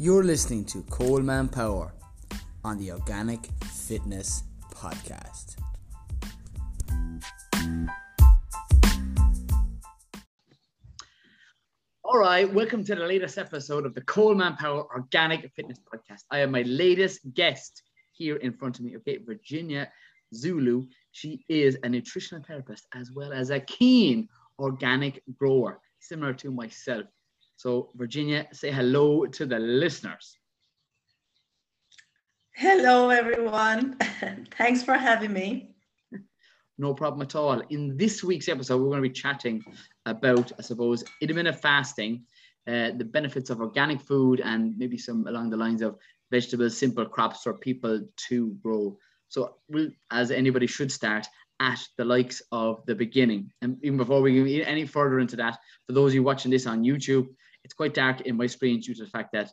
You're listening to Coleman Power on the Organic Fitness Podcast. All right, welcome to the latest episode of the Coleman Power Organic Fitness Podcast. I have my latest guest here in front of me, okay, Virginia Zulu. She is a nutritional therapist as well as a keen organic grower, similar to myself. So, Virginia, say hello to the listeners. Hello, everyone. Thanks for having me. No problem at all. In this week's episode, we're going to be chatting about, I suppose, intermittent fasting, uh, the benefits of organic food, and maybe some along the lines of vegetables, simple crops for people to grow. So, we'll, as anybody should start at the likes of the beginning. And even before we get any further into that, for those of you watching this on YouTube, it's quite dark in my screen due to the fact that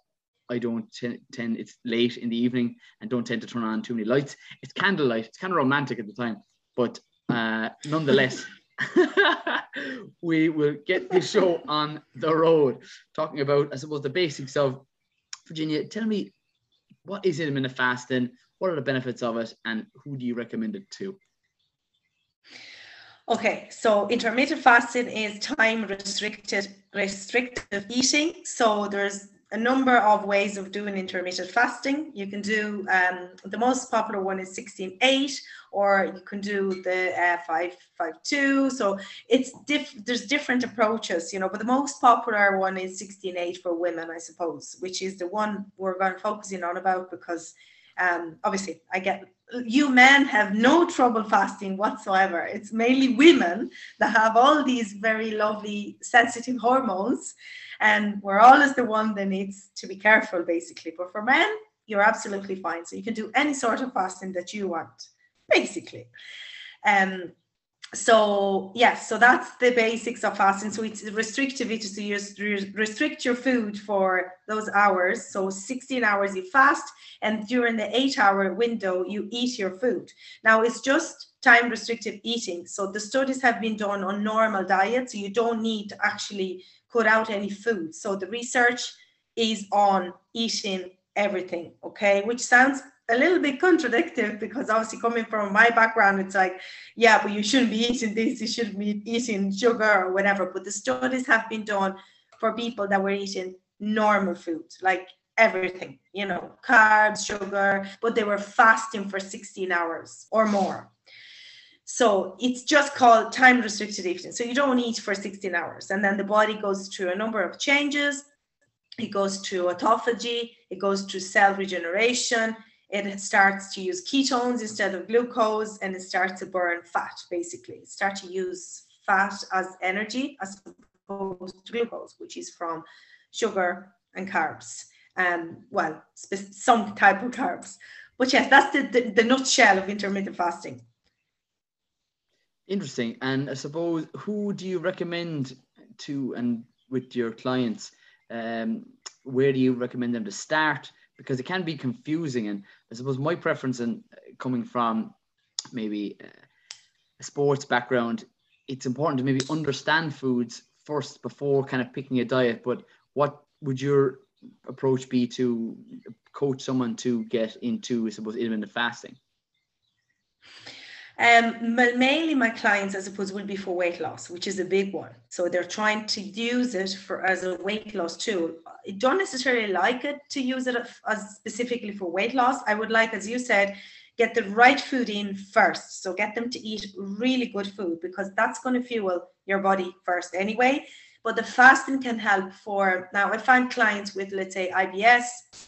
I don't t- tend, it's late in the evening and don't tend to turn on too many lights. It's candlelight. It's kind of romantic at the time, but uh, nonetheless, we will get this show on the road talking about, I suppose, the basics of Virginia. Tell me, what is intermittent fasting? What are the benefits of it? And who do you recommend it to? Okay, so intermittent fasting is time restricted restrictive eating. So there's a number of ways of doing intermittent fasting. You can do um, the most popular one is 16-8, or you can do the uh, 5-5-2. So it's diff- there's different approaches, you know, but the most popular one is 16-8 for women, I suppose, which is the one we're going to focusing on about because um, obviously I get you men have no trouble fasting whatsoever. It's mainly women that have all these very lovely sensitive hormones, and we're always the one that needs to be careful, basically. But for men, you're absolutely fine. So you can do any sort of fasting that you want, basically. Um, so yes, so that's the basics of fasting. So it's restrictive eating. to use, restrict your food for those hours. So 16 hours you fast, and during the eight-hour window you eat your food. Now it's just time restrictive eating. So the studies have been done on normal diet, so you don't need to actually cut out any food. So the research is on eating everything. Okay, which sounds a little bit contradictory because obviously coming from my background, it's like, yeah, but you shouldn't be eating this, you shouldn't be eating sugar or whatever. But the studies have been done for people that were eating normal food, like everything, you know, carbs, sugar, but they were fasting for 16 hours or more. So it's just called time restricted eating. So you don't eat for 16 hours. And then the body goes through a number of changes. It goes to autophagy, it goes to cell regeneration, it starts to use ketones instead of glucose and it starts to burn fat basically. It starts to use fat as energy as opposed to glucose which is from sugar and carbs um well some type of carbs. But yes that's the, the, the nutshell of intermittent fasting. Interesting. And i suppose who do you recommend to and with your clients? Um where do you recommend them to start because it can be confusing. And I suppose my preference in uh, coming from maybe uh, a sports background, it's important to maybe understand foods first before kind of picking a diet. But what would your approach be to coach someone to get into, I suppose, intermittent fasting? Um, mainly my clients, I suppose, will be for weight loss, which is a big one. So they're trying to use it for as a weight loss tool. I don't necessarily like it to use it as specifically for weight loss. I would like, as you said, get the right food in first. So get them to eat really good food because that's going to fuel your body first anyway. But the fasting can help for now. I find clients with, let's say, IBS,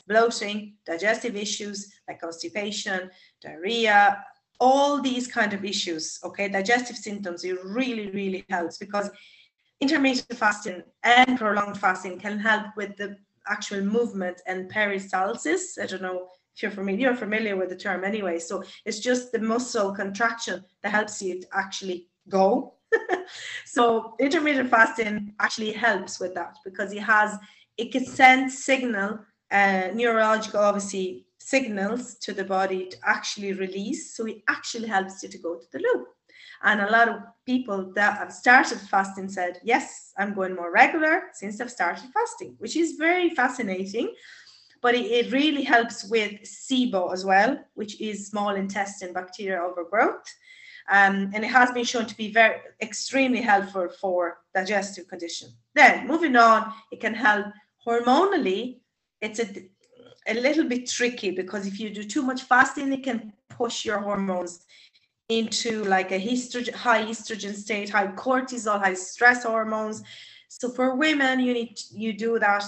bloating, digestive issues like constipation, diarrhea, all these kind of issues, okay, digestive symptoms, it really, really helps because intermittent fasting and prolonged fasting can help with the actual movement and peristalsis. I don't know if you're familiar, you're familiar with the term anyway. So it's just the muscle contraction that helps you to actually go. so intermittent fasting actually helps with that because it has it can send signal, uh, neurological obviously signals to the body to actually release. So it actually helps you to go to the loo. And a lot of people that have started fasting said, Yes, I'm going more regular since I've started fasting, which is very fascinating. but it, it really helps with SIBO as well, which is small intestine bacterial overgrowth. Um, and it has been shown to be very extremely helpful for digestive condition. Then moving on, it can help hormonally. It's a, a little bit tricky because if you do too much fasting, it can push your hormones into like a high estrogen state, high cortisol, high stress hormones. So for women, you need you do that.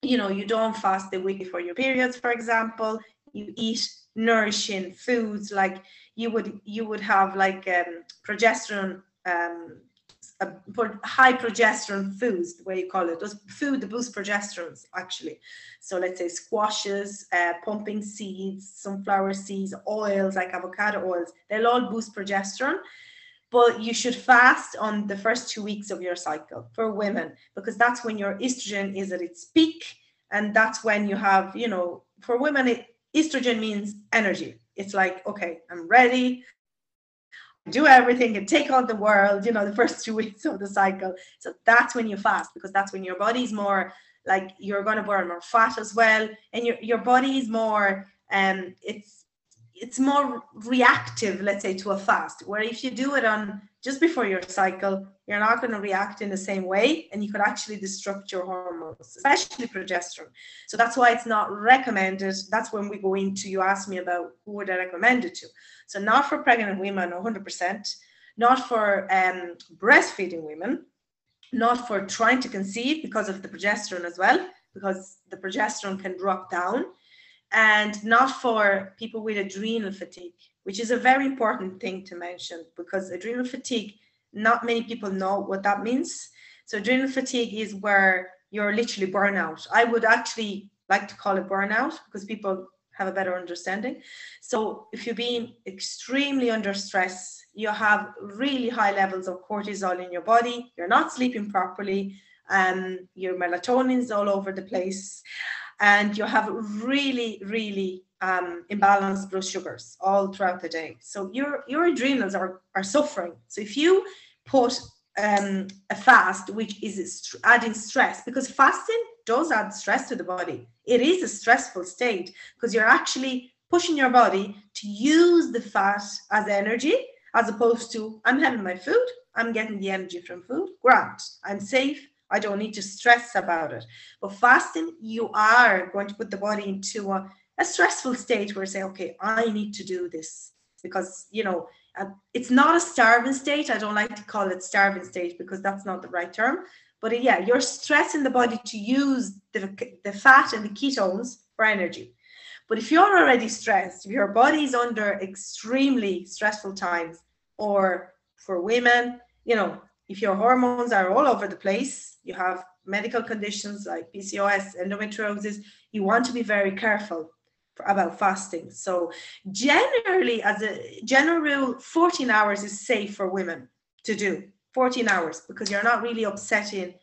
You know, you don't fast the week before your periods, for example. You eat nourishing foods like you would you would have like um, progesterone um, for high progesterone foods, the way you call it, those food that boost progesterones actually. So let's say squashes, uh, pumping seeds, sunflower seeds, oils like avocado oils, they'll all boost progesterone. But you should fast on the first two weeks of your cycle for women because that's when your estrogen is at its peak. And that's when you have, you know, for women, it, estrogen means energy. It's like, okay, I'm ready do everything and take on the world, you know, the first two weeks of the cycle. So that's when you fast because that's when your body's more like you're going to burn more fat as well. And your, your body is more, um, it's, it's more reactive, let's say, to a fast. Where if you do it on just before your cycle, you're not going to react in the same way, and you could actually disrupt your hormones, especially progesterone. So that's why it's not recommended. That's when we go into. You asked me about who would I recommend it to. So not for pregnant women, 100%, not for um, breastfeeding women, not for trying to conceive because of the progesterone as well, because the progesterone can drop down, and not for people with adrenal fatigue, which is a very important thing to mention because adrenal fatigue, not many people know what that means. So adrenal fatigue is where you're literally burnout. I would actually like to call it burnout because people have a better understanding. So if you're being extremely under stress, you have really high levels of cortisol in your body, you're not sleeping properly, um, your melatonin is all over the place, and you have really, really um, imbalanced blood sugars all throughout the day. So your your adrenals are are suffering. So if you put um, a fast, which is adding stress, because fasting does add stress to the body. It is a stressful state because you're actually pushing your body to use the fat as energy as opposed to I'm having my food, I'm getting the energy from food, grant, I'm safe, I don't need to stress about it. But fasting, you are going to put the body into a, a stressful state where say, okay, I need to do this because you know uh, it's not a starving state. I don't like to call it starving state because that's not the right term. But yeah, you're stressing the body to use the, the fat and the ketones for energy. But if you're already stressed, if your body is under extremely stressful times, or for women, you know, if your hormones are all over the place, you have medical conditions like PCOS, endometriosis, you want to be very careful about fasting. So generally, as a general rule, 14 hours is safe for women to do. 14 hours because you're not really upsetting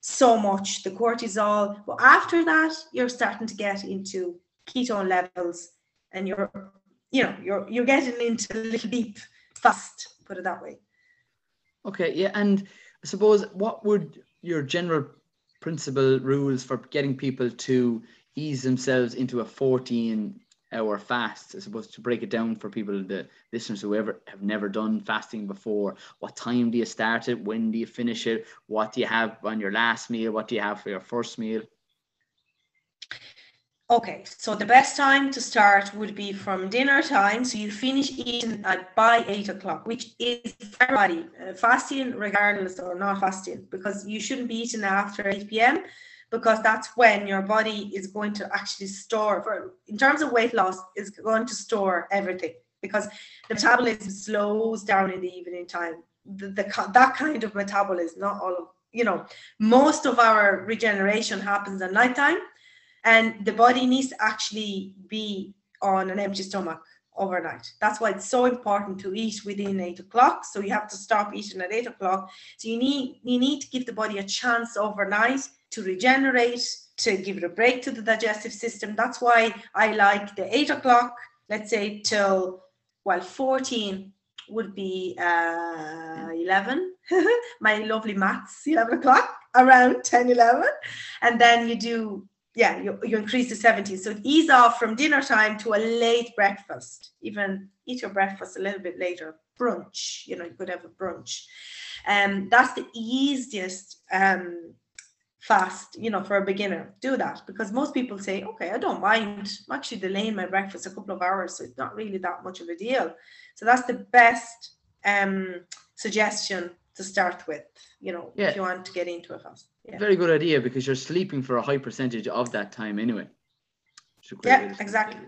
so much the cortisol. But after that, you're starting to get into ketone levels and you're, you know, you're you're getting into a little deep fast, put it that way. Okay, yeah. And I suppose what would your general principle rules for getting people to ease themselves into a 14 hour fast, I suppose, to break it down for people, the listeners who ever have never done fasting before. What time do you start it? When do you finish it? What do you have on your last meal? What do you have for your first meal? Okay, so the best time to start would be from dinner time. So you finish eating at by eight o'clock, which is everybody uh, fasting, regardless or not fasting, because you shouldn't be eating after 8 p.m because that's when your body is going to actually store for in terms of weight loss is going to store everything because the metabolism slows down in the evening time the, the that kind of metabolism not all of you know most of our regeneration happens at nighttime and the body needs to actually be on an empty stomach overnight. That's why it's so important to eat within eight o'clock. So you have to stop eating at eight o'clock. So you need you need to give the body a chance overnight to regenerate, to give it a break to the digestive system. That's why I like the eight o'clock, let's say till well, 14 would be uh, 11. My lovely maths, 11 o'clock, around 10, 11. And then you do yeah, you, you increase to 70. So ease off from dinner time to a late breakfast. Even eat your breakfast a little bit later. Brunch, you know, you could have a brunch. Um, that's the easiest um, fast, you know, for a beginner. Do that because most people say, okay, I don't mind. I'm actually delaying my breakfast a couple of hours, so it's not really that much of a deal. So that's the best um, suggestion to start with, you know, yeah. if you want to get into a fast. Yeah. Very good idea because you're sleeping for a high percentage of that time anyway. Yeah, exactly.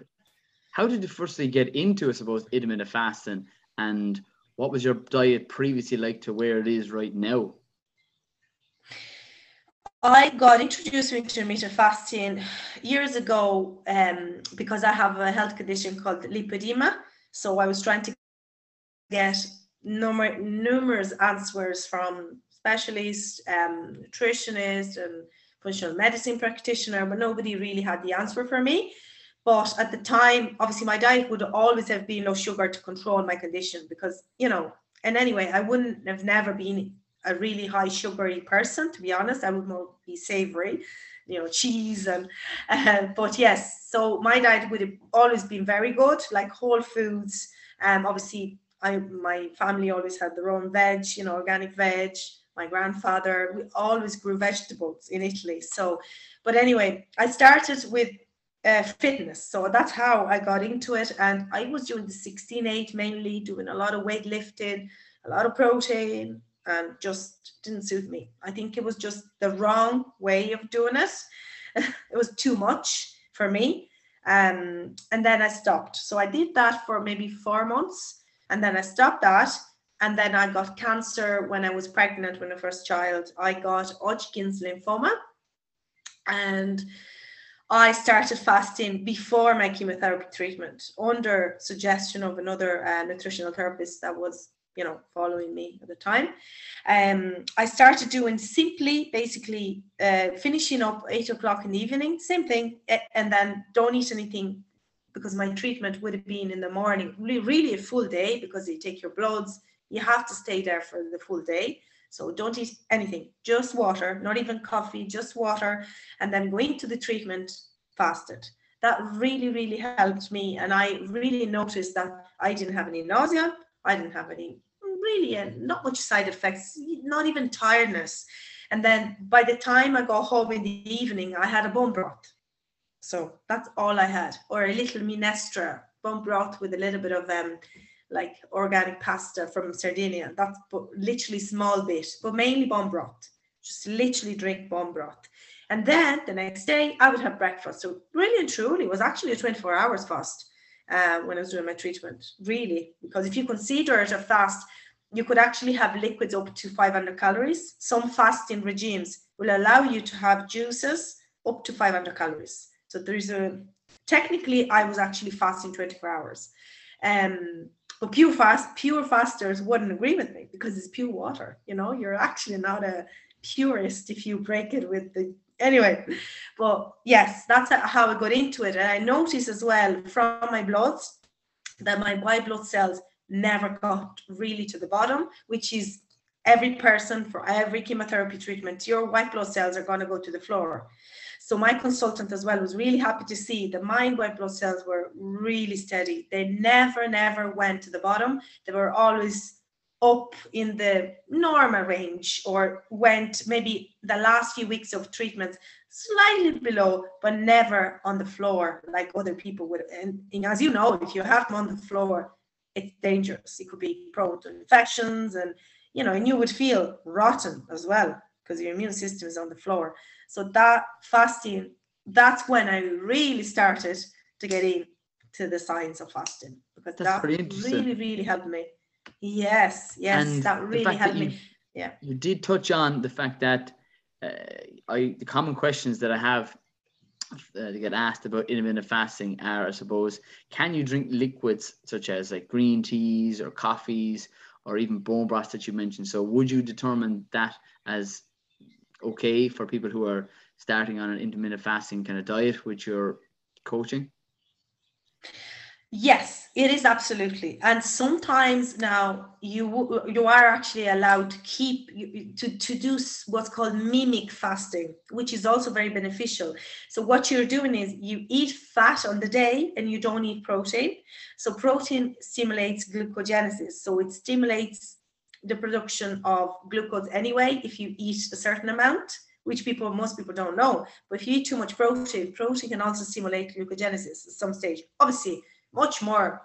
How did you firstly get into, I suppose, intermittent fasting and what was your diet previously like to where it is right now? I got introduced to intermittent fasting years ago um, because I have a health condition called lipedema. So I was trying to get numer- numerous answers from specialists, um, nutritionists, and functional medicine practitioner, but nobody really had the answer for me. But at the time, obviously, my diet would always have been low sugar to control my condition because, you know, and anyway, I wouldn't have never been a really high sugary person, to be honest. I would more be savory, you know, cheese and, uh, but yes, so my diet would have always been very good, like whole foods. Um, obviously, I my family always had their own veg, you know, organic veg. My grandfather, we always grew vegetables in Italy. So, but anyway, I started with uh, fitness. So that's how I got into it. And I was doing the 16 8 mainly, doing a lot of weightlifting, a lot of protein, and just didn't suit me. I think it was just the wrong way of doing it. it was too much for me. Um, and then I stopped. So I did that for maybe four months. And then I stopped that. And then I got cancer when I was pregnant with my first child. I got Hodgkin's lymphoma. And I started fasting before my chemotherapy treatment under suggestion of another uh, nutritional therapist that was, you know, following me at the time. Um, I started doing simply, basically, uh, finishing up eight o'clock in the evening, same thing, and then don't eat anything because my treatment would have been in the morning, really, a full day because you take your bloods, you have to stay there for the full day. So don't eat anything, just water, not even coffee, just water, and then going to the treatment fasted. That really, really helped me. And I really noticed that I didn't have any nausea. I didn't have any really uh, not much side effects, not even tiredness. And then by the time I got home in the evening, I had a bone broth. So that's all I had, or a little minestra bone broth with a little bit of um, like organic pasta from Sardinia. That's literally small bit, but mainly bone broth. Just literally drink bone broth. And then the next day I would have breakfast. So really and truly it was actually a 24 hours fast uh, when I was doing my treatment, really. Because if you consider it a fast, you could actually have liquids up to 500 calories. Some fasting regimes will allow you to have juices up to 500 calories. So there's a, technically I was actually fasting 24 hours. Um, but pure fast, pure fasters wouldn't agree with me because it's pure water. You know, you're actually not a purist if you break it with the anyway. But yes, that's how I got into it. And I noticed as well from my bloods that my white blood cells never got really to the bottom, which is every person for every chemotherapy treatment, your white blood cells are going to go to the floor. So my consultant as well was really happy to see the my white blood cells were really steady. They never, never went to the bottom. They were always up in the normal range or went maybe the last few weeks of treatment slightly below, but never on the floor like other people would. And, and as you know, if you have them on the floor, it's dangerous. It could be prone to infections and you know, and you would feel rotten as well because your immune system is on the floor. So that fasting, that's when I really started to get into the science of fasting because that's that really, really helped me. Yes, yes, and that really helped me. Yeah. You did touch on the fact that uh, I the common questions that I have uh, to get asked about intermittent fasting are, I suppose, can you drink liquids such as like green teas or coffees or even bone broth that you mentioned? So would you determine that as okay for people who are starting on an intermittent fasting kind of diet with your coaching? Yes, it is absolutely. And sometimes now you you are actually allowed to keep to, to do what's called mimic fasting, which is also very beneficial. So what you're doing is you eat fat on the day and you don't eat protein. So protein stimulates glucogenesis. So it stimulates the production of glucose anyway if you eat a certain amount which people most people don't know but if you eat too much protein protein can also stimulate glucogenesis at some stage obviously much more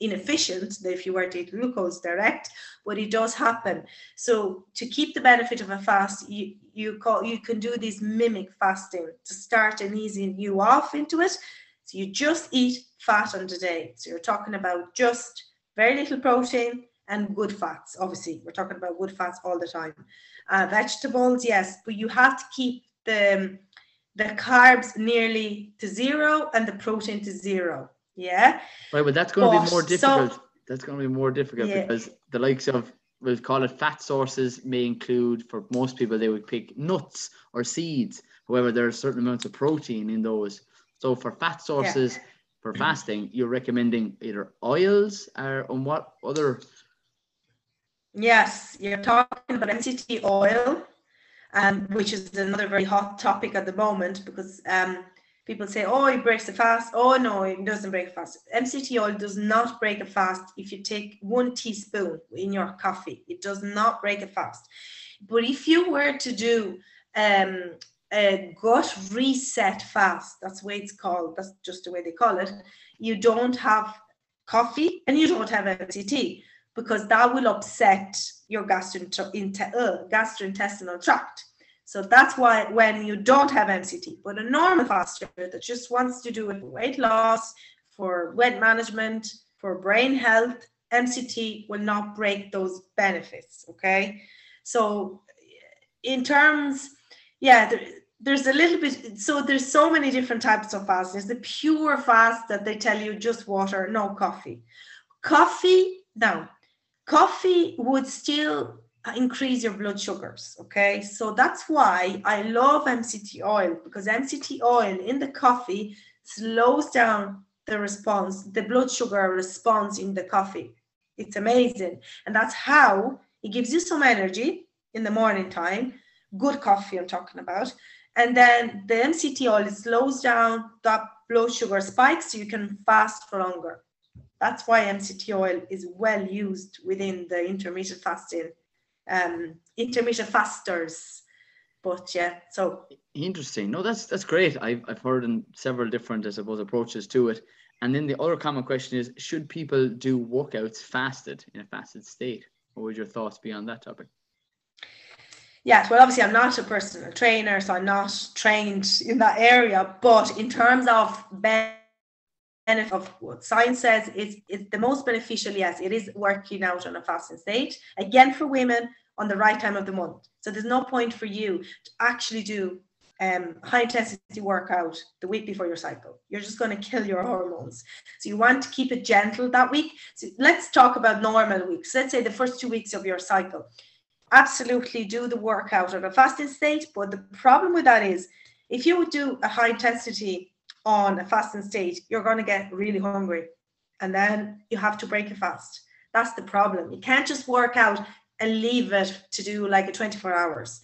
inefficient than if you were to eat glucose direct, but it does happen. So to keep the benefit of a fast, you you call you can do this mimic fasting to start and easing you off into it. So you just eat fat on the day. So you're talking about just very little protein and good fats. Obviously, we're talking about good fats all the time. Uh, vegetables, yes, but you have to keep the the carbs nearly to zero and the protein to zero yeah. Right, but that's going to be more difficult. So, that's going to be more difficult yeah. because the likes of we'll call it fat sources may include for most people they would pick nuts or seeds. However, there are certain amounts of protein in those. So for fat sources yeah. for fasting, you're recommending either oils or on what other Yes, you're talking about MCT oil, um, which is another very hot topic at the moment because um, people say, oh, it breaks a fast. Oh, no, it doesn't break fast. MCT oil does not break a fast if you take one teaspoon in your coffee. It does not break a fast. But if you were to do um, a gut reset fast, that's the way it's called, that's just the way they call it, you don't have coffee and you don't have MCT because that will upset your uh, gastrointestinal tract. So that's why when you don't have MCT, but a normal faster that just wants to do it for weight loss, for weight management, for brain health, MCT will not break those benefits. Okay. So in terms, yeah, there, there's a little bit so there's so many different types of fast. There's the pure fast that they tell you just water, no coffee. Coffee, now, coffee would still increase your blood sugars. Okay, so that's why I love MCT oil because MCT oil in the coffee slows down the response, the blood sugar response in the coffee. It's amazing, and that's how it gives you some energy in the morning time. Good coffee, I'm talking about. And then the MCT oil slows down that blood sugar spikes so you can fast for longer. That's why MCT oil is well used within the intermittent fasting um, intermittent fasters. But yeah, so interesting. No, that's that's great. I've I've heard in several different, I suppose, approaches to it. And then the other common question is: Should people do workouts fasted in a fasted state? What would your thoughts be on that topic? Yes, well, obviously, I'm not a personal trainer, so I'm not trained in that area. But in terms of benefit of what science says, is it's the most beneficial. Yes, it is working out on a fasting state. Again, for women, on the right time of the month. So there's no point for you to actually do um, high intensity workout the week before your cycle. You're just going to kill your hormones. So you want to keep it gentle that week. So let's talk about normal weeks. Let's say the first two weeks of your cycle. Absolutely do the workout on a fasting state. But the problem with that is if you would do a high intensity on a fasting state, you're going to get really hungry. And then you have to break a fast. That's the problem. You can't just work out and leave it to do like a 24 hours.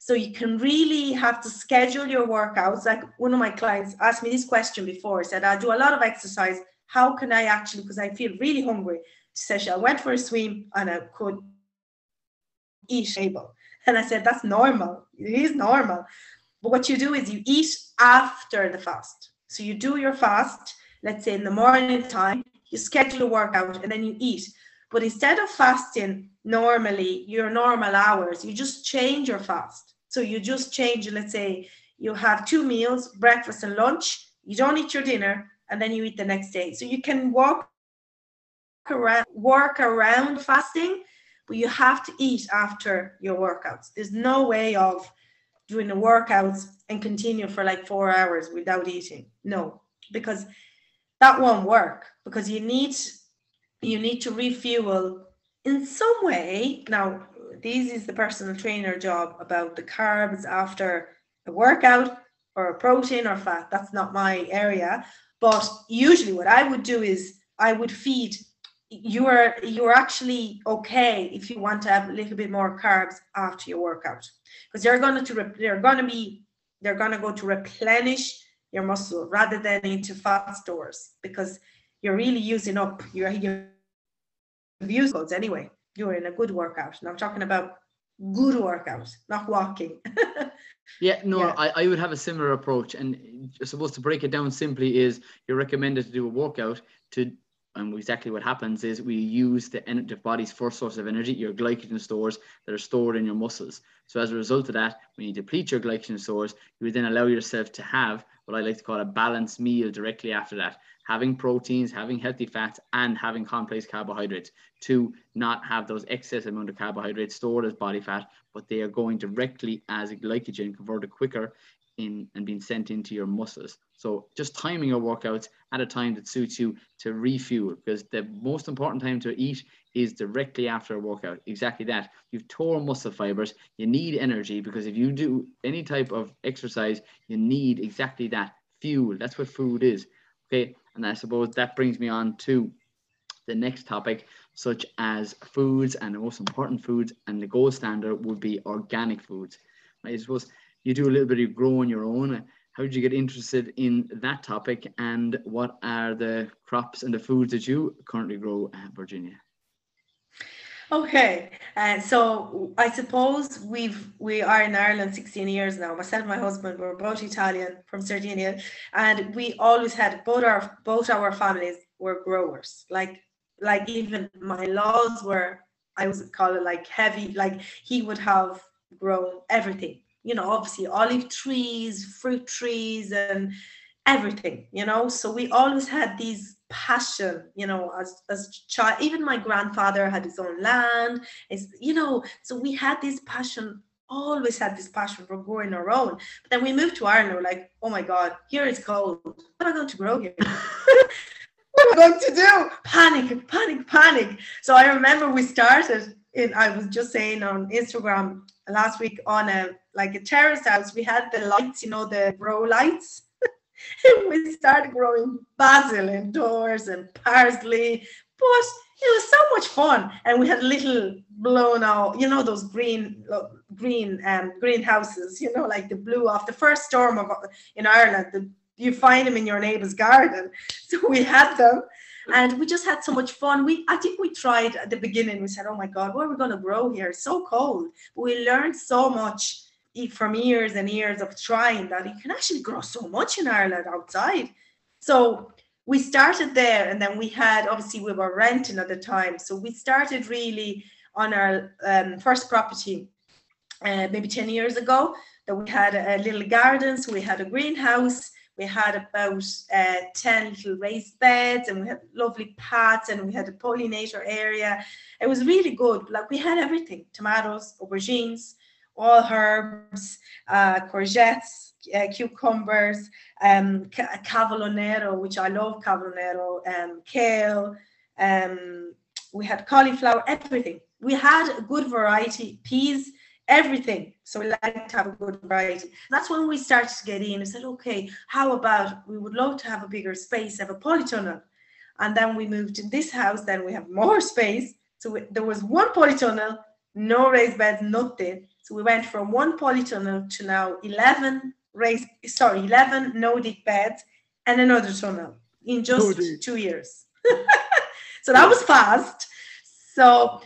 So you can really have to schedule your workouts. Like one of my clients asked me this question before. He said, I do a lot of exercise. How can I actually, because I feel really hungry. She said, I went for a swim and I could eat able. And I said, that's normal. It is normal. But what you do is you eat after the fast. So you do your fast, let's say in the morning time, you schedule a workout and then you eat. But instead of fasting normally your normal hours, you just change your fast. So you just change, let's say you have two meals, breakfast and lunch, you don't eat your dinner, and then you eat the next day. So you can walk around work around fasting, but you have to eat after your workouts. There's no way of doing the workouts and continue for like four hours without eating. No, because that won't work because you need you need to refuel in some way. Now, this is the personal trainer job about the carbs after a workout or a protein or fat. That's not my area. But usually, what I would do is I would feed you're you're actually okay if you want to have a little bit more carbs after your workout. Because they're going to they're going to be they're going to go to replenish your muscle rather than into fat stores because you're really using up your your glucose anyway. You're in a good workout. And i'm talking about good workout not walking. Yeah no yeah. I, I would have a similar approach. And I suppose to break it down simply is you're recommended to do a workout to and exactly what happens is we use the, the body's first source of energy, your glycogen stores that are stored in your muscles. So as a result of that, when you deplete your glycogen stores, you would then allow yourself to have what I like to call a balanced meal directly after that, having proteins, having healthy fats, and having complex carbohydrates to not have those excess amount of carbohydrates stored as body fat, but they are going directly as glycogen converted quicker in and being sent into your muscles. So just timing your workouts at a time that suits you to refuel because the most important time to eat is directly after a workout. Exactly that. You've torn muscle fibers, you need energy because if you do any type of exercise, you need exactly that fuel. That's what food is. Okay. And I suppose that brings me on to the next topic, such as foods and the most important foods, and the gold standard would be organic foods. I suppose you do a little bit of growing your own. How did you get interested in that topic, and what are the crops and the foods that you currently grow, uh, Virginia? Okay, uh, so I suppose we've we are in Ireland 16 years now. Myself and my husband were both Italian from Sardinia, and we always had both our both our families were growers. Like like even my laws were I would call it like heavy. Like he would have grown everything you know, obviously olive trees, fruit trees, and everything, you know. So we always had these passion, you know, as as child. Even my grandfather had his own land. Is you know, so we had this passion. Always had this passion for growing our own. But then we moved to Ireland. We're like, oh my God, here it's cold. What am I going to grow here? what am I going to do? Panic, panic, panic. So I remember we started in, I was just saying on Instagram last week on a like a terrace house, we had the lights, you know, the grow lights. and we started growing basil indoors and parsley, but it was so much fun. And we had little blown out, you know, those green, green, um, greenhouses, you know, like the blue off the first storm of in Ireland. The, you find them in your neighbor's garden. So we had them and we just had so much fun. We I think we tried at the beginning. We said, "Oh my God, what are we going to grow here? It's so cold." We learned so much from years and years of trying that you can actually grow so much in Ireland outside. So we started there, and then we had obviously we were renting at the time, so we started really on our um, first property uh, maybe 10 years ago that we had a, little garden so we had a greenhouse we had about uh, 10 little raised beds and we had lovely paths and we had a pollinator area. It was really good. Like we had everything tomatoes, aubergines, all herbs, uh, courgettes, uh, cucumbers, um, cavolo which I love cavolo um, kale, um, we had cauliflower, everything. We had a good variety, peas, everything. So we like to have a good variety. That's when we started to get in and said, okay, how about we would love to have a bigger space, have a polytunnel. And then we moved in this house, then we have more space. So we, there was one polytunnel, no raised beds, nothing. So we went from one polytunnel to now 11 raised, sorry, 11 no deep beds and another tunnel in just two years. so that was fast. So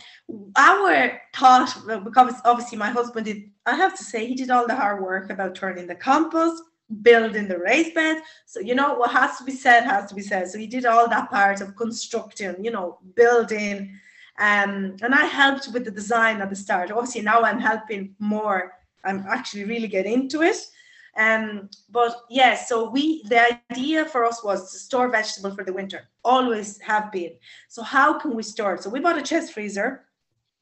our thought, because obviously my husband did, I have to say, he did all the hard work about turning the compost, building the raised bed. So, you know, what has to be said has to be said. So he did all that part of constructing, you know, building. Um, and I helped with the design at the start. Obviously, now I'm helping more. I'm actually really getting into it. Um, but yeah, so we the idea for us was to store vegetable for the winter. Always have been. So how can we store it? So we bought a chest freezer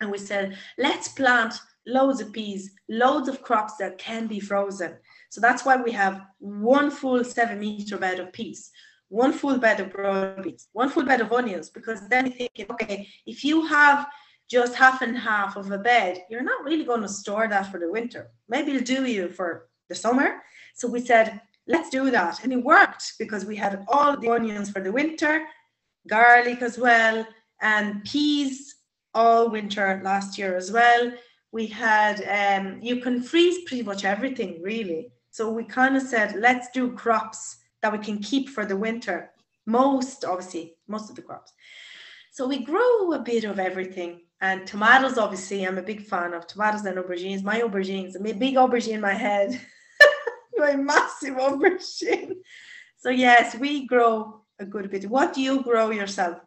and we said, let's plant loads of peas, loads of crops that can be frozen. So that's why we have one full seven meter bed of peas, one full bed of broad beans, one full bed of onions, because then we think, okay, if you have just half and half of a bed, you're not really going to store that for the winter. Maybe it'll do you for the summer. So we said, let's do that. And it worked because we had all the onions for the winter garlic as well, and peas all winter last year as well. We had, um, you can freeze pretty much everything really. So we kind of said, let's do crops that we can keep for the winter. Most, obviously, most of the crops. So we grow a bit of everything. And tomatoes, obviously, I'm a big fan of tomatoes and aubergines. My aubergines, a big aubergine in my head, my massive aubergine. So yes, we grow a good bit. What do you grow yourself?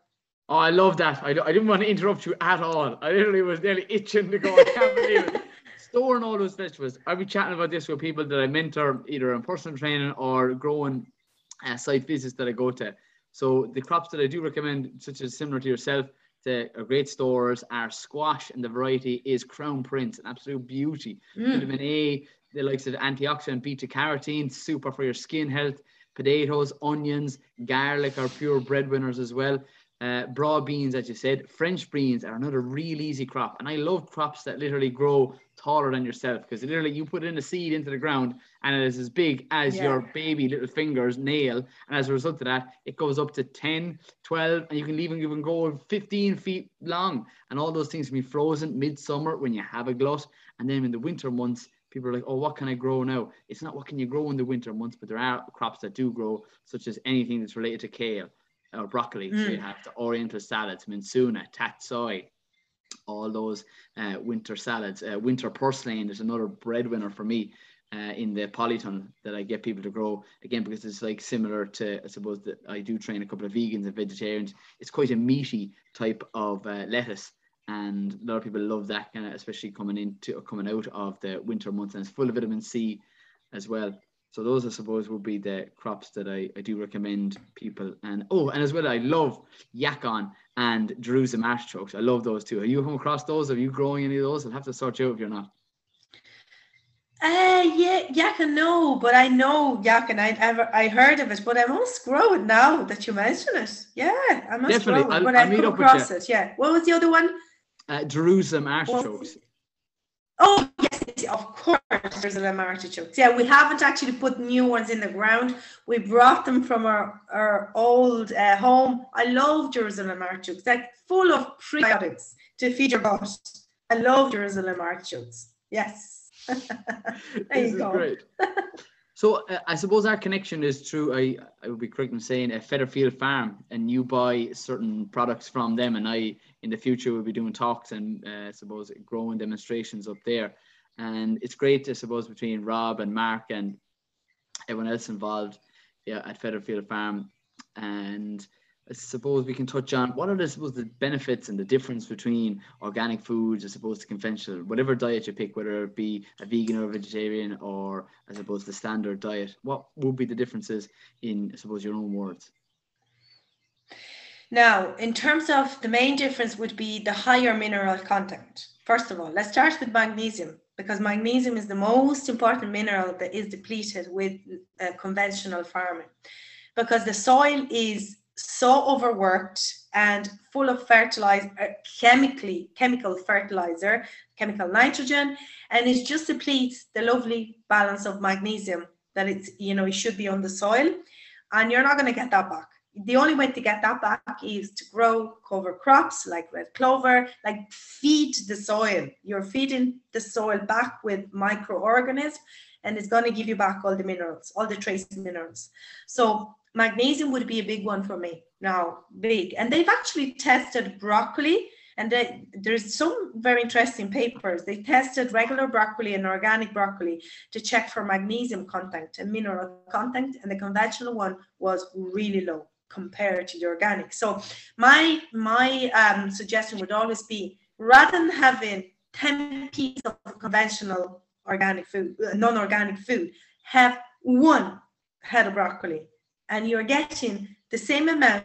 Oh, I love that. I, I didn't want to interrupt you at all. I literally was nearly itching to go. I can't believe it. Storing all those vegetables. I'll be chatting about this with people that I mentor either in personal training or growing uh, site visits that I go to. So the crops that I do recommend, such as similar to yourself, to great stores are squash and the variety is crown prince, an absolute beauty. Mm. Vitamin A, the likes of antioxidant beta carotene, super for your skin health. Potatoes, onions, garlic are pure breadwinners as well. Uh, broad beans, as you said, French beans are another real easy crop. And I love crops that literally grow taller than yourself because literally you put in a seed into the ground and it is as big as yeah. your baby little fingers nail. And as a result of that, it goes up to 10, 12, and you can even even go 15 feet long. And all those things can be frozen midsummer when you have a glut. And then in the winter months, people are like, oh, what can I grow now? It's not what can you grow in the winter months, but there are crops that do grow, such as anything that's related to kale or broccoli. Mm. So you have the oriental salads, mizuna, tatsoi, all those uh, winter salads. Uh, winter purslane is another breadwinner for me. Uh, in the polytunnel that I get people to grow again because it's like similar to I suppose that I do train a couple of vegans and vegetarians. It's quite a meaty type of uh, lettuce, and a lot of people love that kind of, especially coming into coming out of the winter months, and it's full of vitamin C as well. So those, I suppose, would be the crops that I, I do recommend people. And oh, and as well, I love yacon and Jerusalem artichokes. I love those too. Have you come across those? Are you growing any of those? I'll have to sort you out if you're not. Uh, yeah, yacon, no, but I know yacon. I ever I heard of it, but I must grow it now that you mention it. Yeah, I must Definitely. grow it. I'll, I'll I come across it. Yeah. What was the other one? Uh, Jerusalem artichokes. Oh yes, of course, Jerusalem artichokes. Yeah, we haven't actually put new ones in the ground. We brought them from our our old uh, home. I love Jerusalem artichokes. Like full of prebiotics to feed your gut. I love Jerusalem artichokes. Yes. there you go. great. So uh, I suppose our connection is through. I I would be correct in saying a Featherfield farm, and you buy certain products from them, and I in the future will be doing talks and uh, I suppose growing demonstrations up there. And it's great, I suppose, between Rob and Mark and everyone else involved yeah, at Featherfield Farm. And I suppose we can touch on what are the, suppose, the benefits and the difference between organic foods as opposed to conventional, whatever diet you pick, whether it be a vegan or a vegetarian or I suppose the standard diet. What would be the differences in, I suppose, your own words? Now, in terms of the main difference would be the higher mineral content. First of all, let's start with magnesium because magnesium is the most important mineral that is depleted with uh, conventional farming because the soil is so overworked and full of fertilizer, uh, chemically chemical fertilizer, chemical nitrogen, and it just depletes the lovely balance of magnesium that it's you know it should be on the soil, and you're not going to get that back. The only way to get that back is to grow cover crops like red clover, like feed the soil. You're feeding the soil back with microorganisms, and it's going to give you back all the minerals, all the trace minerals. So magnesium would be a big one for me now big and they've actually tested broccoli and they, there's some very interesting papers they tested regular broccoli and organic broccoli to check for magnesium content and mineral content and the conventional one was really low compared to the organic. So my my um, suggestion would always be rather than having 10 pieces of conventional organic food uh, non-organic food have one head of broccoli and you're getting the same amount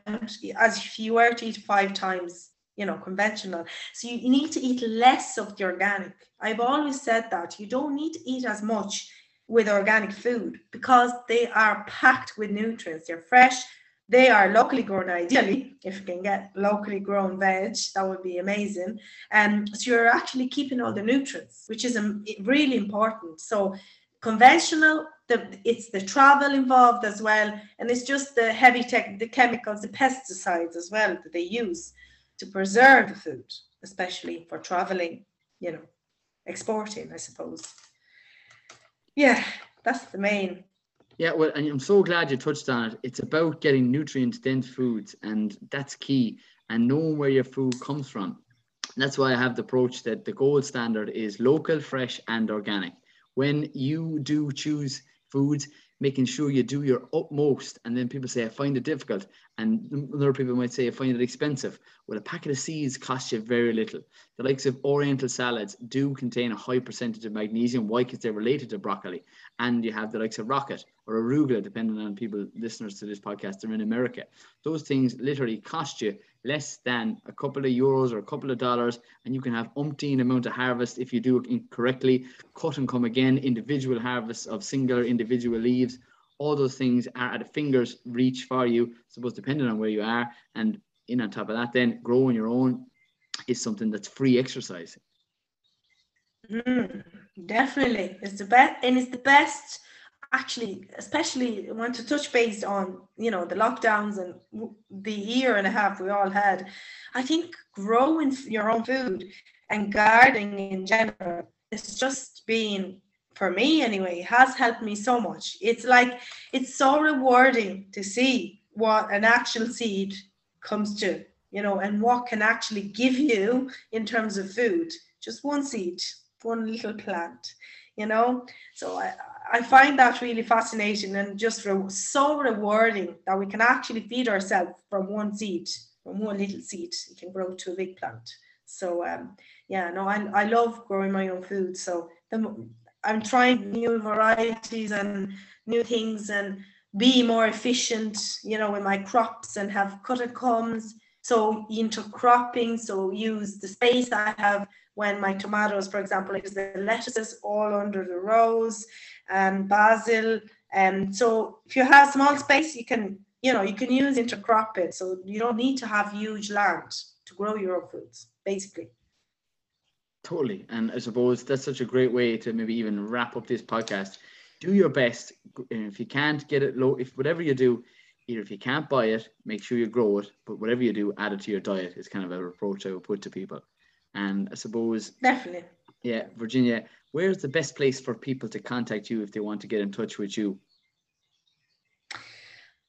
as if you were to eat five times you know conventional. So you need to eat less of the organic. I've always said that you don't need to eat as much with organic food because they are packed with nutrients. They're fresh they are locally grown ideally if you can get locally grown veg that would be amazing and um, so you're actually keeping all the nutrients which is um, really important so conventional the it's the travel involved as well, and it's just the heavy tech, the chemicals, the pesticides as well that they use to preserve the food, especially for traveling, you know, exporting, I suppose. Yeah, that's the main. Yeah, well, and I'm so glad you touched on it. It's about getting nutrient dense foods, and that's key, and knowing where your food comes from. that's why I have the approach that the gold standard is local, fresh, and organic. When you do choose foods, making sure you do your utmost. And then people say, I find it difficult. And other people might say, I find it expensive. Well, a packet of seeds costs you very little. The likes of oriental salads do contain a high percentage of magnesium. Why? Because they're related to broccoli. And you have the likes of rocket or arugula, depending on people, listeners to this podcast, they're in America. Those things literally cost you less than a couple of euros or a couple of dollars, and you can have umpteen amount of harvest if you do it correctly. Cut and come again, individual harvests of singular individual leaves. All those things are at a finger's reach for you, suppose depending on where you are. And in on top of that, then growing your own is something that's free exercise. Mm, definitely, it's the best, and it's the best actually, especially want to touch base on, you know, the lockdowns and the year and a half we all had. I think growing your own food and gardening in general is just been, for me anyway, has helped me so much. It's like, it's so rewarding to see what an actual seed comes to, you know, and what can actually give you in terms of food. Just one seed, one little plant, you know. So I, I find that really fascinating and just re- so rewarding that we can actually feed ourselves from one seed, from one little seed. It can grow to a big plant. So um, yeah, no, I, I love growing my own food. So the, I'm trying new varieties and new things and be more efficient, you know, with my crops and have cut and comes. So intercropping, so use the space I have when my tomatoes, for example, is the lettuces all under the rows and basil. And so if you have small space, you can, you know, you can use intercrop it. So you don't need to have huge land to grow your own foods, basically. Totally. And I suppose that's such a great way to maybe even wrap up this podcast. Do your best. If you can't get it low, if whatever you do, either if you can't buy it, make sure you grow it. But whatever you do, add it to your diet is kind of a approach I would put to people. And I suppose definitely. Yeah, Virginia, where's the best place for people to contact you if they want to get in touch with you?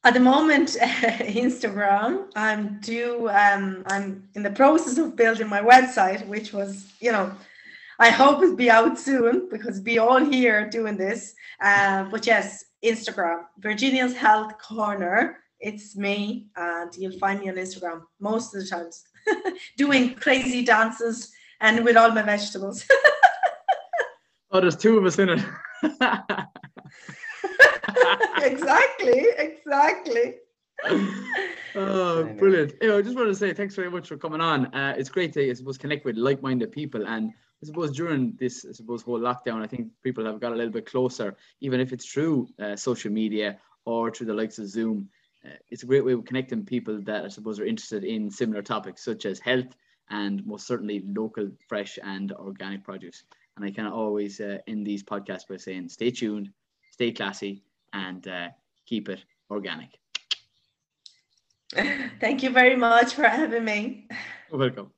At the moment, Instagram. I'm due. Um, I'm in the process of building my website, which was, you know, I hope it'll be out soon because be all here doing this. Uh, but yes, Instagram, Virginia's Health Corner. It's me, and you'll find me on Instagram most of the times, doing crazy dances and with all my vegetables. Oh, there's two of us in it. exactly, exactly. oh, brilliant. You know, I just want to say thanks very much for coming on. Uh, it's great to, I suppose, connect with like-minded people. And I suppose during this, I suppose, whole lockdown, I think people have got a little bit closer, even if it's through uh, social media or through the likes of Zoom. Uh, it's a great way of connecting people that I suppose are interested in similar topics such as health and most certainly local, fresh and organic produce. And I kind of always uh, end these podcasts by saying, stay tuned, stay classy, and uh, keep it organic. Thank you very much for having me. You're welcome.